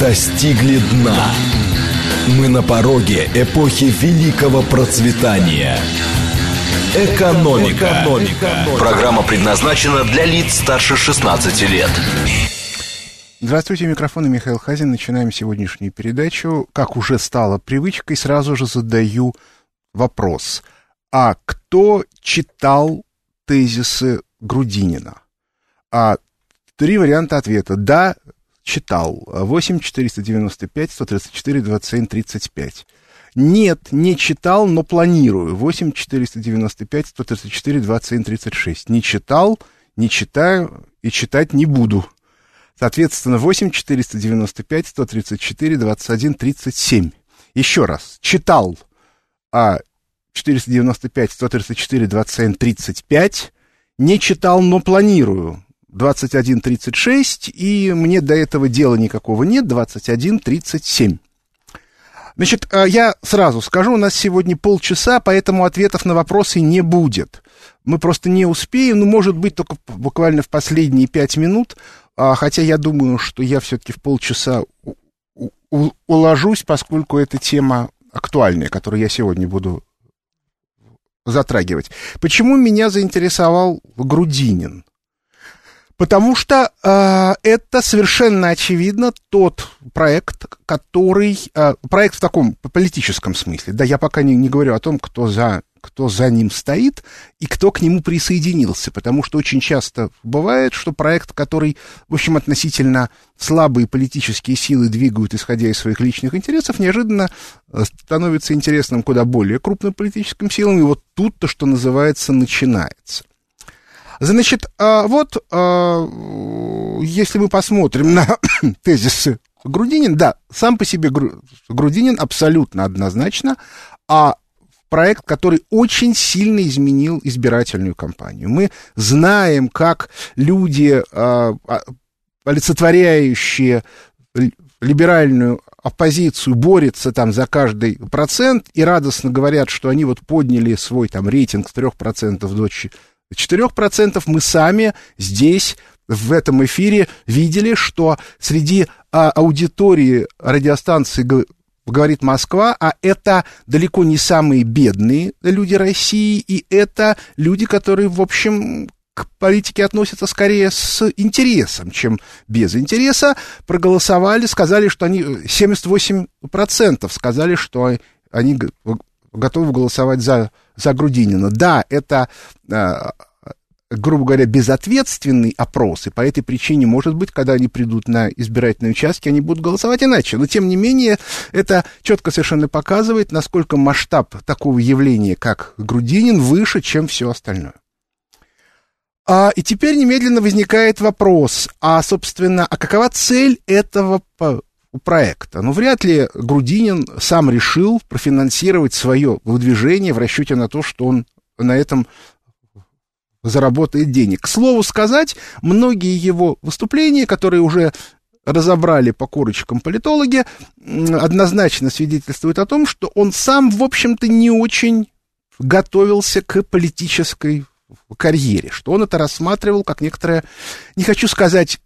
достигли дна. Мы на пороге эпохи великого процветания. Экономика. Экономика. Программа предназначена для лиц старше 16 лет. Здравствуйте, микрофон и Михаил Хазин. Начинаем сегодняшнюю передачу. Как уже стало привычкой, сразу же задаю вопрос. А кто читал тезисы Грудинина? А три варианта ответа. Да, читал. 8 495 134 27 35. Нет, не читал, но планирую. 8 495 134 27 36. Не читал, не читаю и читать не буду. Соответственно, 8 495 134 21 37. Еще раз. Читал, а 495 134 27 35. Не читал, но планирую. 21.36, и мне до этого дела никакого нет, 21.37. Значит, а, я сразу скажу, у нас сегодня полчаса, поэтому ответов на вопросы не будет. Мы просто не успеем, ну, может быть, только буквально в последние пять минут, а, хотя я думаю, что я все-таки в полчаса уложусь, поскольку эта тема актуальная, которую я сегодня буду затрагивать. Почему меня заинтересовал Грудинин? Потому что э, это совершенно очевидно тот проект, который... Э, проект в таком политическом смысле. Да, я пока не, не говорю о том, кто за, кто за ним стоит и кто к нему присоединился. Потому что очень часто бывает, что проект, который, в общем, относительно слабые политические силы двигают, исходя из своих личных интересов, неожиданно э, становится интересным куда более крупным политическим силам. И вот тут-то, что называется, начинается. Значит, а, вот а, если мы посмотрим на тезисы Грудинин, да, сам по себе Грудинин абсолютно однозначно, а проект, который очень сильно изменил избирательную кампанию. Мы знаем, как люди, а, олицетворяющие либеральную оппозицию борются там за каждый процент и радостно говорят, что они вот подняли свой там рейтинг с 3% до 4% мы сами здесь, в этом эфире, видели, что среди а, аудитории радиостанции говорит Москва, а это далеко не самые бедные люди России, и это люди, которые, в общем, к политике относятся скорее с интересом, чем без интереса, проголосовали, сказали, что они, 78% сказали, что они готовы голосовать за, за Грудинина. Да, это, э, грубо говоря, безответственный опрос, и по этой причине, может быть, когда они придут на избирательные участки, они будут голосовать иначе. Но, тем не менее, это четко совершенно показывает, насколько масштаб такого явления, как Грудинин, выше, чем все остальное. А, и теперь немедленно возникает вопрос, а, собственно, а какова цель этого проекта. Но вряд ли Грудинин сам решил профинансировать свое выдвижение в расчете на то, что он на этом заработает денег. К слову сказать, многие его выступления, которые уже разобрали по корочкам политологи, однозначно свидетельствуют о том, что он сам, в общем-то, не очень готовился к политической карьере, что он это рассматривал как некоторое, не хочу сказать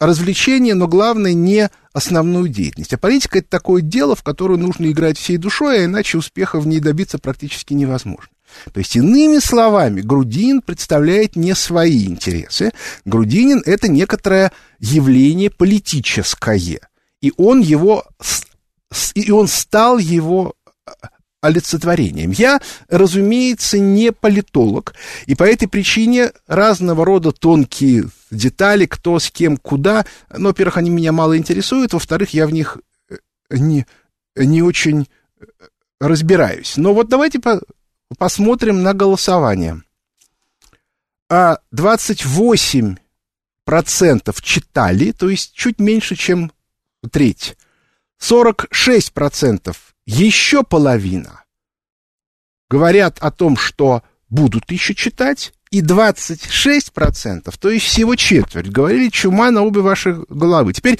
развлечение, но главное не основную деятельность. А политика это такое дело, в которое нужно играть всей душой, а иначе успеха в ней добиться практически невозможно. То есть, иными словами, Грудинин представляет не свои интересы. Грудинин — это некоторое явление политическое. И он его... И он стал его олицетворением. Я, разумеется, не политолог, и по этой причине разного рода тонкие детали, кто с кем, куда, ну, во-первых, они меня мало интересуют, во-вторых, я в них э, не, не очень э, разбираюсь. Но вот давайте по посмотрим на голосование. А 28% читали, то есть чуть меньше, чем треть. 46% еще половина говорят о том, что будут еще читать, и 26%, то есть всего четверть, говорили чума на обе ваши головы. Теперь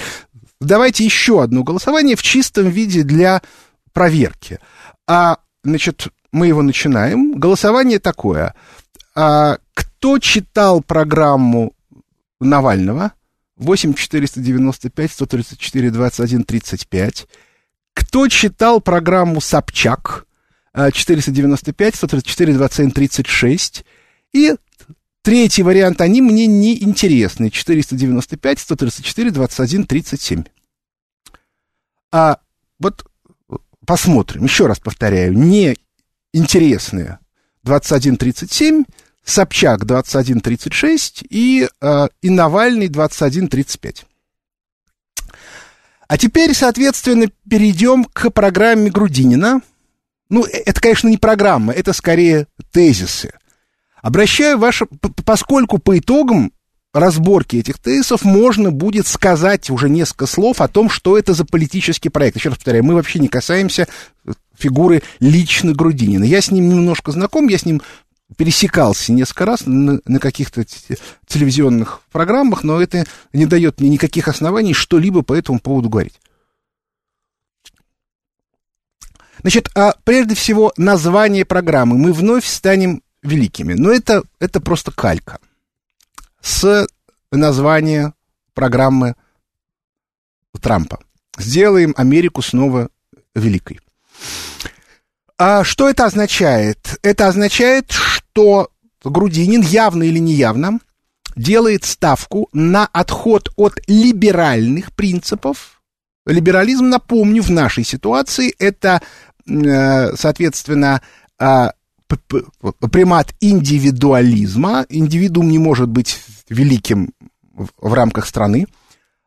давайте еще одно голосование в чистом виде для проверки. А, значит, мы его начинаем. Голосование такое. А, кто читал программу Навального? 8 495 134 21 35. Кто читал программу «Собчак» 495 134 21 36. И третий вариант, они мне не интересны. 495 134 21 37. А вот посмотрим, еще раз повторяю, не интересные 2137, Собчак 2136 и, э, и Навальный 2135. А теперь, соответственно, перейдем к программе Грудинина. Ну, э, это, конечно, не программа, это скорее тезисы. Обращаю ваше... Поскольку по итогам разборки этих тезисов можно будет сказать уже несколько слов о том, что это за политический проект. Еще раз повторяю, мы вообще не касаемся фигуры лично Грудинина. Я с ним немножко знаком, я с ним пересекался несколько раз на, на каких-то телевизионных программах, но это не дает мне никаких оснований что-либо по этому поводу говорить. Значит, а прежде всего название программы. Мы вновь станем великими. Но это, это просто калька с названия программы Трампа. Сделаем Америку снова великой. А что это означает? Это означает, что Грудинин явно или неявно делает ставку на отход от либеральных принципов. Либерализм, напомню, в нашей ситуации это, э, соответственно, а, примат индивидуализма. Индивидуум не может быть великим в рамках страны.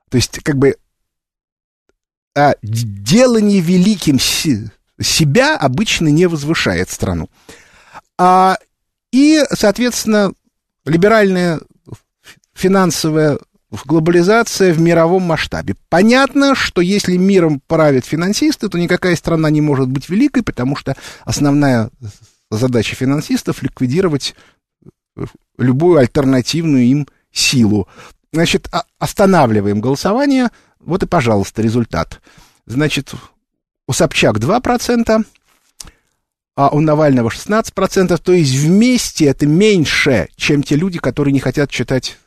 То есть, как бы, а делание великим себя обычно не возвышает страну. А, и, соответственно, либеральная финансовая глобализация в мировом масштабе. Понятно, что если миром правят финансисты, то никакая страна не может быть великой, потому что основная задача финансистов ликвидировать любую альтернативную им силу. Значит, останавливаем голосование. Вот и, пожалуйста, результат. Значит, у Собчак 2%, а у Навального 16%, то есть вместе это меньше, чем те люди, которые не хотят читать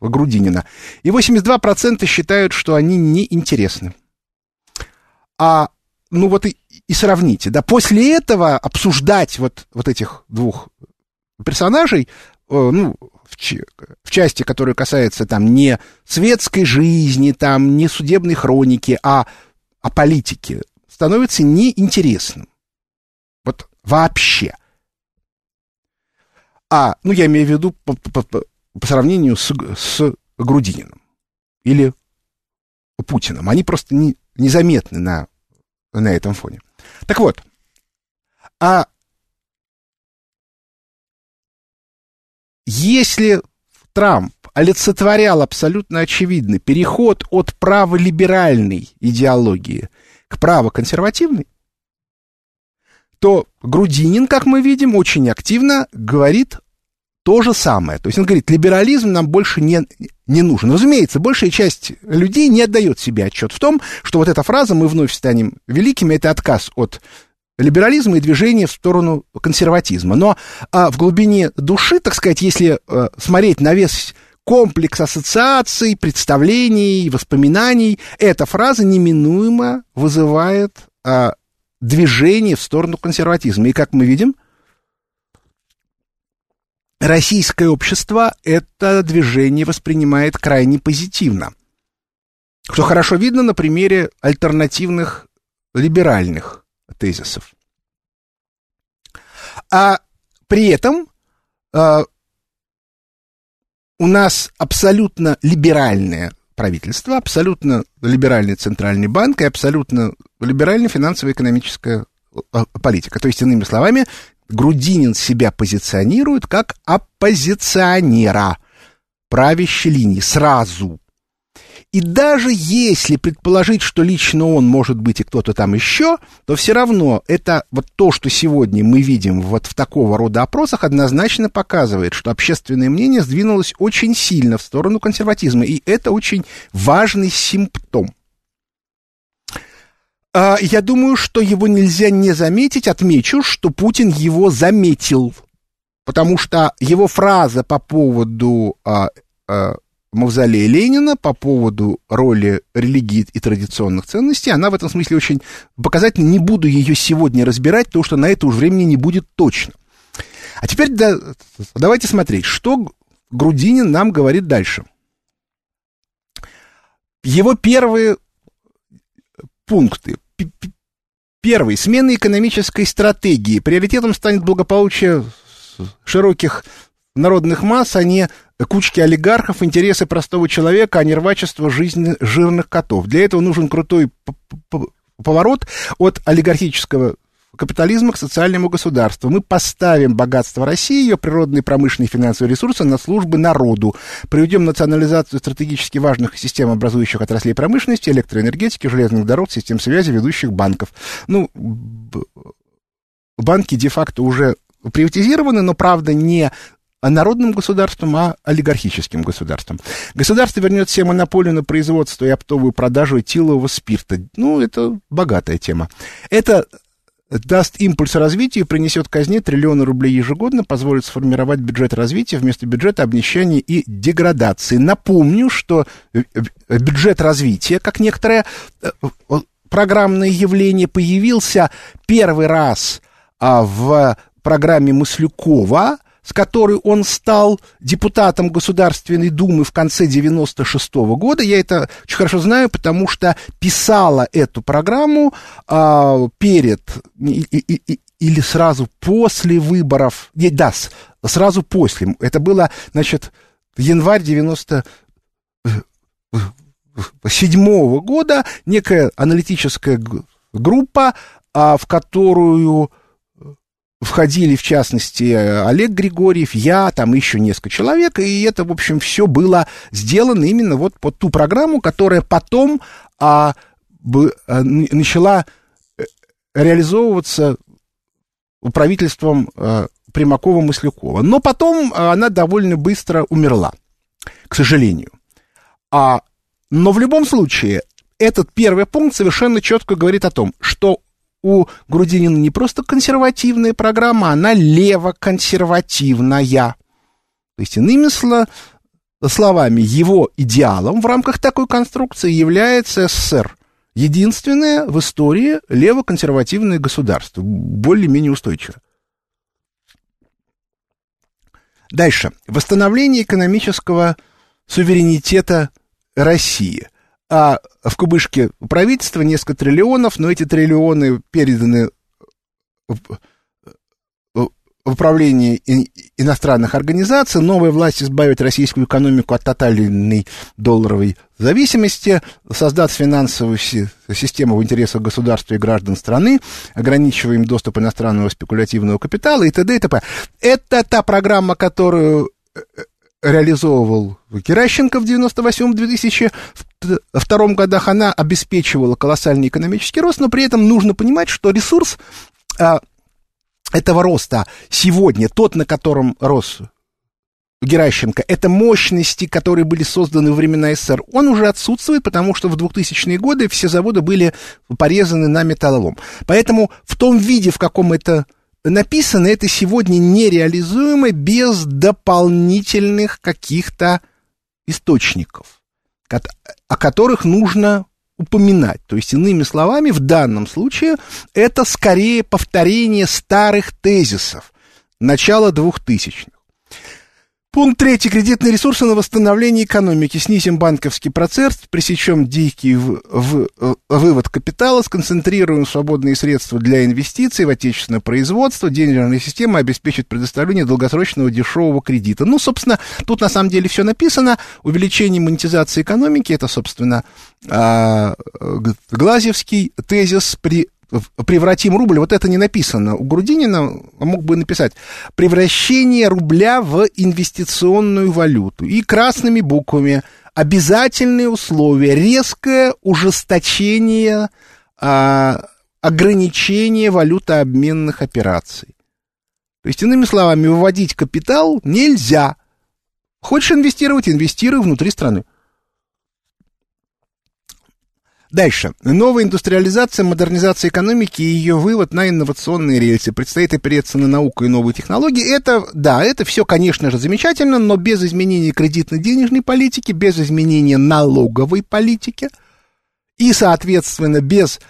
Грудинина. И 82% считают, что они неинтересны. А, ну вот и, и сравните, да, после этого обсуждать вот, вот этих двух персонажей, э, ну, в, части, которая касается там не светской жизни, там не судебной хроники, а о политике становится неинтересным. Вот вообще. А, ну, я имею в виду по, по, по, по сравнению с, с Грудининым или Путиным. Они просто не, незаметны на, на этом фоне. Так вот, а если Трамп олицетворял абсолютно очевидный переход от праволиберальной идеологии к правоконсервативной, то Грудинин, как мы видим, очень активно говорит то же самое. То есть он говорит, либерализм нам больше не, не нужен. Разумеется, большая часть людей не отдает себе отчет в том, что вот эта фраза «мы вновь станем великими» — это отказ от либерализма и движение в сторону консерватизма. Но а, в глубине души, так сказать, если а, смотреть на весь комплекс ассоциаций, представлений, воспоминаний, эта фраза неминуемо вызывает а, движение в сторону консерватизма. И как мы видим, российское общество это движение воспринимает крайне позитивно. Что хорошо видно на примере альтернативных либеральных тезисов. А при этом а, у нас абсолютно либеральное правительство, абсолютно либеральный центральный банк и абсолютно либеральная финансово-экономическая а, политика. То есть, иными словами, Грудинин себя позиционирует как оппозиционера правящей линии сразу. И даже если предположить, что лично он может быть и кто-то там еще, то все равно это вот то, что сегодня мы видим вот в такого рода опросах, однозначно показывает, что общественное мнение сдвинулось очень сильно в сторону консерватизма. И это очень важный симптом. А, я думаю, что его нельзя не заметить. Отмечу, что Путин его заметил. Потому что его фраза по поводу а, а, мавзолея Ленина по поводу роли религии и традиционных ценностей. Она в этом смысле очень показательна. Не буду ее сегодня разбирать, потому что на это уже времени не будет точно. А теперь да, давайте смотреть, что Грудинин нам говорит дальше. Его первые пункты. Первый. Смена экономической стратегии. Приоритетом станет благополучие широких народных масс, а не кучки олигархов, интересы простого человека, а не рвачество жизни жирных котов. Для этого нужен крутой поворот от олигархического капитализма к социальному государству. Мы поставим богатство России, ее природные, промышленные и финансовые ресурсы на службы народу. Приведем национализацию стратегически важных систем, образующих отраслей промышленности, электроэнергетики, железных дорог, систем связи, ведущих банков. Ну, банки де-факто уже приватизированы, но, правда, не народным государством, а олигархическим государством. Государство вернет себе монополию на производство и оптовую продажу этилового спирта. Ну, это богатая тема. Это даст импульс развитию и принесет казне триллионы рублей ежегодно, позволит сформировать бюджет развития вместо бюджета обнищания и деградации. Напомню, что бюджет развития, как некоторое э, программное явление, появился первый раз а, в программе Маслюкова, с которой он стал депутатом Государственной Думы в конце 96 -го года. Я это очень хорошо знаю, потому что писала эту программу а, перед и, и, и, или сразу после выборов. Не, да, сразу после. Это было, значит, январь 90 седьмого года некая аналитическая группа, а, в которую входили, в частности, Олег Григорьев, я, там еще несколько человек, и это, в общем, все было сделано именно вот под ту программу, которая потом а, бы, а, начала э, реализовываться правительством а, Примакова-Маслякова. Но потом она довольно быстро умерла, к сожалению. А, но в любом случае, этот первый пункт совершенно четко говорит о том, что у Грудинина не просто консервативная программа, она левоконсервативная. То есть, иными словами, его идеалом в рамках такой конструкции является СССР. Единственное в истории левоконсервативное государство, более-менее устойчивое. Дальше. Восстановление экономического суверенитета России – а в кубышке правительства несколько триллионов, но эти триллионы переданы в, управление иностранных организаций. Новая власть избавит российскую экономику от тотальной долларовой зависимости, создаст финансовую систему в интересах государства и граждан страны, ограничивая им доступ иностранного спекулятивного капитала и т.д. и т.п. Это та программа, которую э, реализовывал Геращенко в 98-2002 годах, она обеспечивала колоссальный экономический рост, но при этом нужно понимать, что ресурс а, этого роста сегодня, тот, на котором рос Геращенко, это мощности, которые были созданы во времена СССР, он уже отсутствует, потому что в 2000-е годы все заводы были порезаны на металлолом. Поэтому в том виде, в каком это написано это сегодня нереализуемо без дополнительных каких-то источников, о которых нужно упоминать. То есть, иными словами, в данном случае это скорее повторение старых тезисов начала двухтысячных. Пункт третий. Кредитные ресурсы на восстановление экономики. Снизим банковский процесс, пресечем дикий в, в, в, вывод капитала, сконцентрируем свободные средства для инвестиций в отечественное производство. Денежная система обеспечит предоставление долгосрочного дешевого кредита. Ну, собственно, тут на самом деле все написано. Увеличение монетизации экономики, это, собственно, а, Глазевский тезис при превратим рубль, вот это не написано. У Грудинина мог бы написать превращение рубля в инвестиционную валюту. И красными буквами обязательные условия, резкое ужесточение, а, ограничение валютообменных операций. То есть, иными словами, выводить капитал нельзя. Хочешь инвестировать, инвестируй внутри страны. Дальше. Новая индустриализация, модернизация экономики и ее вывод на инновационные рельсы. Предстоит опереться на науку и новые технологии. Это, да, это все, конечно же, замечательно, но без изменения кредитно-денежной политики, без изменения налоговой политики и, соответственно, без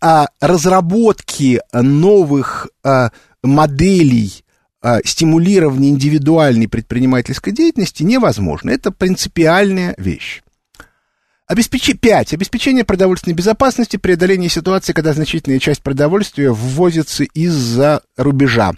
а, разработки новых а, моделей а, стимулирования индивидуальной предпринимательской деятельности невозможно. Это принципиальная вещь. Обеспеч... 5. Обеспечение продовольственной безопасности, преодоление ситуации, когда значительная часть продовольствия ввозится из-за рубежа.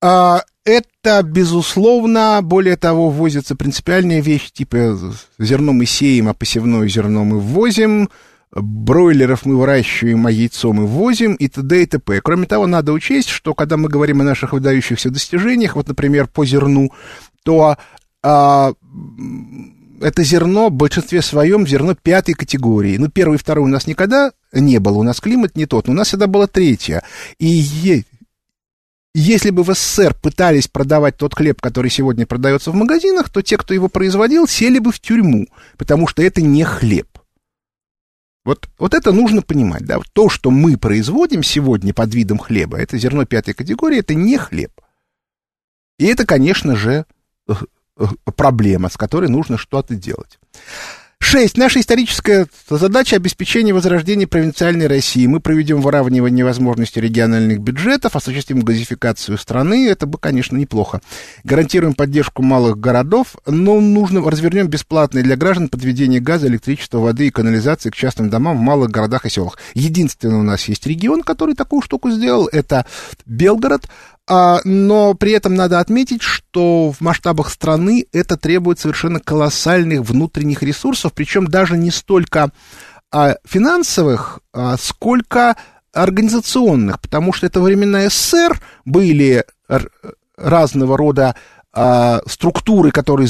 А, это, безусловно, более того, ввозится принципиальная вещь, типа зерно мы сеем, а посевное зерно мы ввозим, бройлеров мы выращиваем, а яйцо мы ввозим и т.д. и т.п. Кроме того, надо учесть, что когда мы говорим о наших выдающихся достижениях, вот, например, по зерну, то а, это зерно в большинстве своем зерно пятой категории. Ну, первый и второй у нас никогда не было, у нас климат не тот, у нас всегда было третье. И если бы в СССР пытались продавать тот хлеб, который сегодня продается в магазинах, то те, кто его производил, сели бы в тюрьму, потому что это не хлеб. Вот, вот это нужно понимать, да. То, что мы производим сегодня под видом хлеба, это зерно пятой категории, это не хлеб. И это, конечно же, проблема, с которой нужно что-то делать. Шесть. Наша историческая задача обеспечения возрождения провинциальной России. Мы проведем выравнивание возможностей региональных бюджетов, осуществим газификацию страны. Это бы, конечно, неплохо. Гарантируем поддержку малых городов, но нужно развернем бесплатное для граждан подведение газа, электричества, воды и канализации к частным домам в малых городах и селах. Единственный у нас есть регион, который такую штуку сделал, это Белгород. А, но при этом надо отметить, что в масштабах страны это требует совершенно колоссальных внутренних ресурсов, причем даже не столько а, финансовых, а, сколько организационных, потому что это времена СССР были разного рода структуры, которые,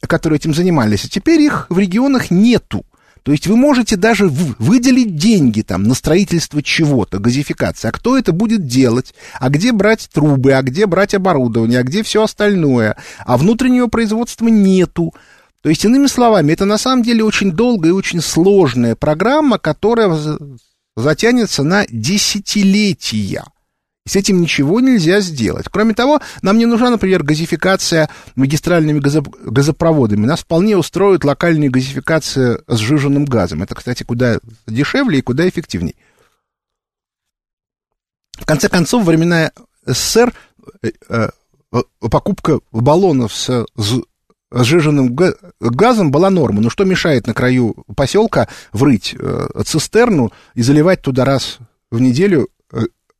которые этим занимались, а теперь их в регионах нету. То есть вы можете даже выделить деньги там на строительство чего-то, газификации. А кто это будет делать? А где брать трубы? А где брать оборудование? А где все остальное? А внутреннего производства нету. То есть, иными словами, это на самом деле очень долгая и очень сложная программа, которая затянется на десятилетия. С этим ничего нельзя сделать. Кроме того, нам не нужна, например, газификация магистральными газопроводами. Нас вполне устроит локальная газификация с сжиженным газом. Это, кстати, куда дешевле и куда эффективнее. В конце концов, времена СССР э, э, покупка баллонов с сжиженным газом была норма. Но что мешает на краю поселка врыть э, цистерну и заливать туда раз в неделю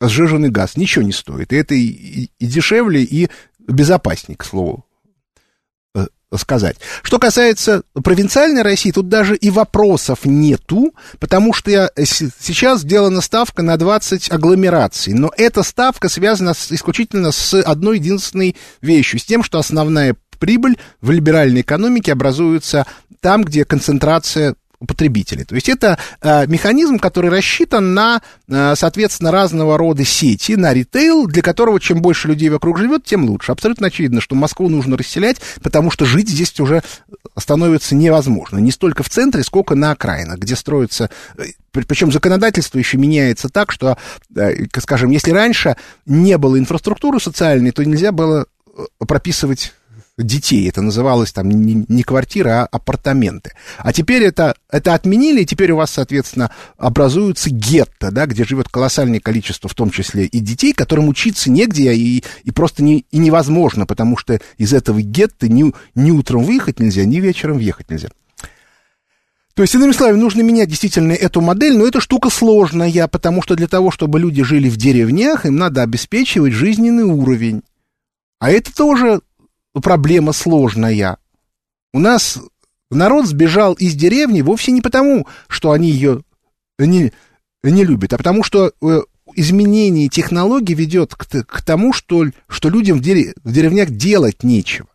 сжиженный газ ничего не стоит. И это и, и дешевле, и безопаснее, к слову э, сказать. Что касается провинциальной России, тут даже и вопросов нету, потому что я, сейчас сделана ставка на 20 агломераций, но эта ставка связана с, исключительно с одной единственной вещью, с тем, что основная прибыль в либеральной экономике образуется там, где концентрация потребителей. То есть это э, механизм, который рассчитан на, э, соответственно, разного рода сети, на ритейл, для которого чем больше людей вокруг живет, тем лучше. Абсолютно очевидно, что Москву нужно расселять, потому что жить здесь уже становится невозможно. Не столько в центре, сколько на окраинах, где строится... Э, Причем законодательство еще меняется так, что, скажем, если раньше не было инфраструктуры социальной, то нельзя было прописывать детей. Это называлось там не, квартира, а апартаменты. А теперь это, это отменили, и теперь у вас, соответственно, образуются гетто, да, где живет колоссальное количество, в том числе и детей, которым учиться негде и, и просто не, и невозможно, потому что из этого гетто ни, ни утром выехать нельзя, ни вечером въехать нельзя. То есть, иными словами, нужно менять действительно эту модель, но эта штука сложная, потому что для того, чтобы люди жили в деревнях, им надо обеспечивать жизненный уровень. А это тоже проблема сложная. У нас народ сбежал из деревни вовсе не потому, что они ее не, не любят, а потому что э, изменение технологий ведет к, к тому, что, что людям в, дерев, в деревнях делать нечего.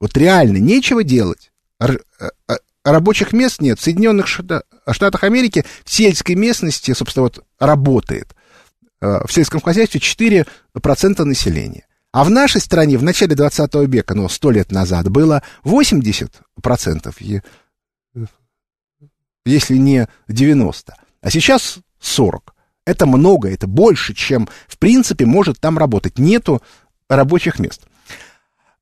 Вот реально нечего делать. Р, а, а, рабочих мест нет. В Соединенных Штатах Америки в сельской местности, собственно, вот работает. Э, в сельском хозяйстве 4% населения. А в нашей стране в начале 20 века, ну, сто лет назад, было 80%. если не 90. А сейчас 40. Это много, это больше, чем, в принципе, может там работать. Нету рабочих мест.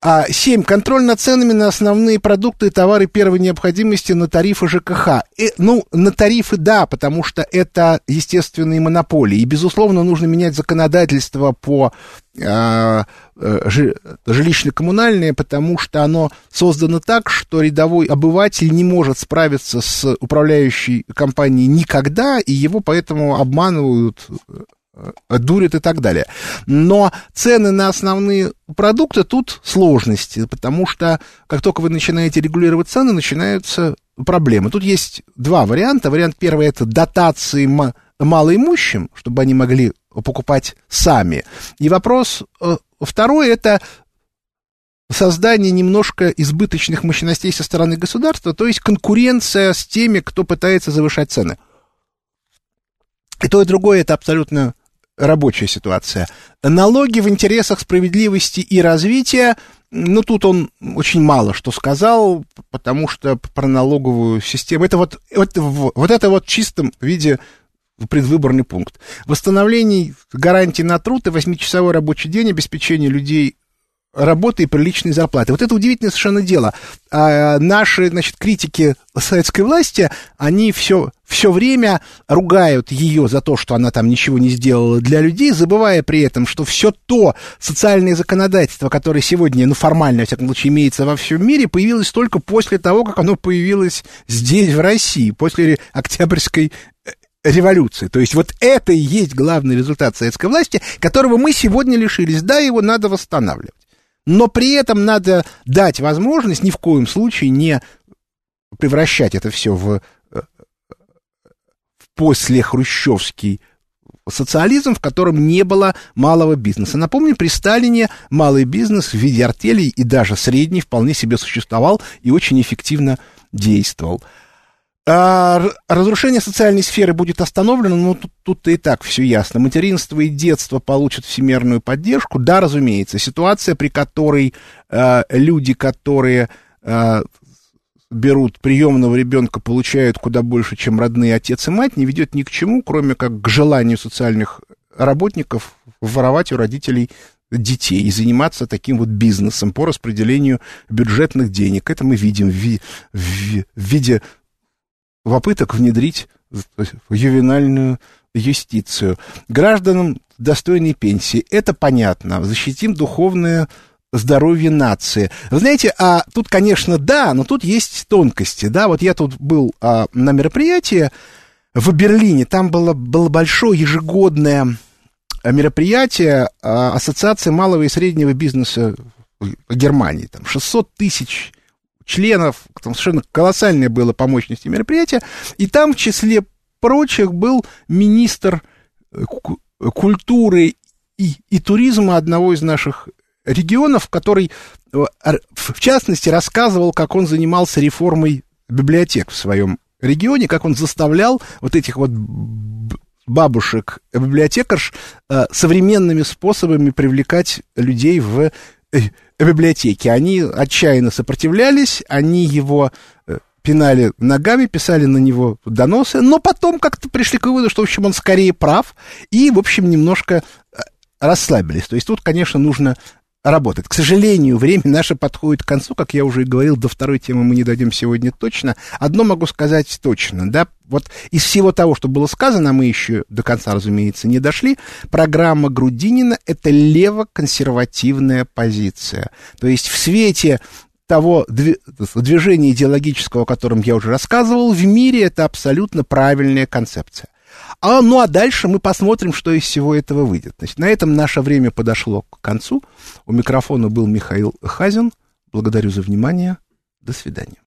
А 7. Контроль над ценами на основные продукты и товары первой необходимости на тарифы ЖКХ. И, ну, на тарифы да, потому что это естественные монополии. И, безусловно, нужно менять законодательство по а, э, жилищно-коммунальное, потому что оно создано так, что рядовой обыватель не может справиться с управляющей компанией никогда, и его поэтому обманывают Э, дурит и так далее. Но цены на основные продукты тут сложности, потому что как только вы начинаете регулировать цены, начинаются проблемы. Тут есть два варианта. Вариант первый это дотации малоимущим, чтобы они могли покупать сами. И вопрос э, второй это создание немножко избыточных мощностей со стороны государства, то есть конкуренция с теми, кто пытается завышать цены. И то, и другое это абсолютно рабочая ситуация. Налоги в интересах справедливости и развития, ну, тут он очень мало что сказал, потому что про налоговую систему, это вот, вот, вот это вот в чистом виде предвыборный пункт. Восстановление гарантий на труд и восьмичасовой рабочий день, обеспечение людей работы и приличной зарплаты. Вот это удивительное совершенно дело. А наши, значит, критики советской власти, они все, все время ругают ее за то, что она там ничего не сделала для людей, забывая при этом, что все то социальное законодательство, которое сегодня, ну, формально, во всяком случае, имеется во всем мире, появилось только после того, как оно появилось здесь, в России, после Октябрьской э, революции. То есть вот это и есть главный результат советской власти, которого мы сегодня лишились. Да, его надо восстанавливать. Но при этом надо дать возможность ни в коем случае не превращать это все в, э, в после хрущевский социализм, в котором не было малого бизнеса. Напомню, при Сталине малый бизнес в виде артелей и даже средний вполне себе существовал и очень эффективно действовал. А разрушение социальной сферы будет остановлено, но тут, тут и так все ясно. Материнство и детство получат всемирную поддержку. Да, разумеется, ситуация, при которой э, люди, которые э, берут приемного ребенка, получают куда больше, чем родные отец и мать, не ведет ни к чему, кроме как к желанию социальных работников воровать у родителей детей и заниматься таким вот бизнесом по распределению бюджетных денег. Это мы видим в, в, в виде попыток внедрить ювенальную юстицию. Гражданам достойной пенсии, это понятно, защитим духовное здоровье нации. Вы знаете, а тут, конечно, да, но тут есть тонкости, да, вот я тут был а, на мероприятии в Берлине, там было, было большое ежегодное мероприятие а, Ассоциации малого и среднего бизнеса Германии, там 600 тысяч членов, там совершенно колоссальное было по мощности мероприятие, и там в числе прочих был министр э, культуры и, и туризма одного из наших регионов, который, э, в частности, рассказывал, как он занимался реформой библиотек в своем регионе, как он заставлял вот этих вот бабушек библиотекарш э, современными способами привлекать людей в библиотеки. Они отчаянно сопротивлялись, они его э, пинали ногами, писали на него доносы, но потом как-то пришли к выводу, что, в общем, он скорее прав, и, в общем, немножко э, расслабились. То есть тут, конечно, нужно работает. К сожалению, время наше подходит к концу, как я уже и говорил, до второй темы мы не дойдем сегодня точно. Одно могу сказать точно, да, вот из всего того, что было сказано, мы еще до конца, разумеется, не дошли, программа Грудинина — это лево-консервативная позиция. То есть в свете того движения идеологического, о котором я уже рассказывал, в мире это абсолютно правильная концепция. А, ну а дальше мы посмотрим, что из всего этого выйдет. Значит, на этом наше время подошло к концу. У микрофона был Михаил Хазин. Благодарю за внимание. До свидания.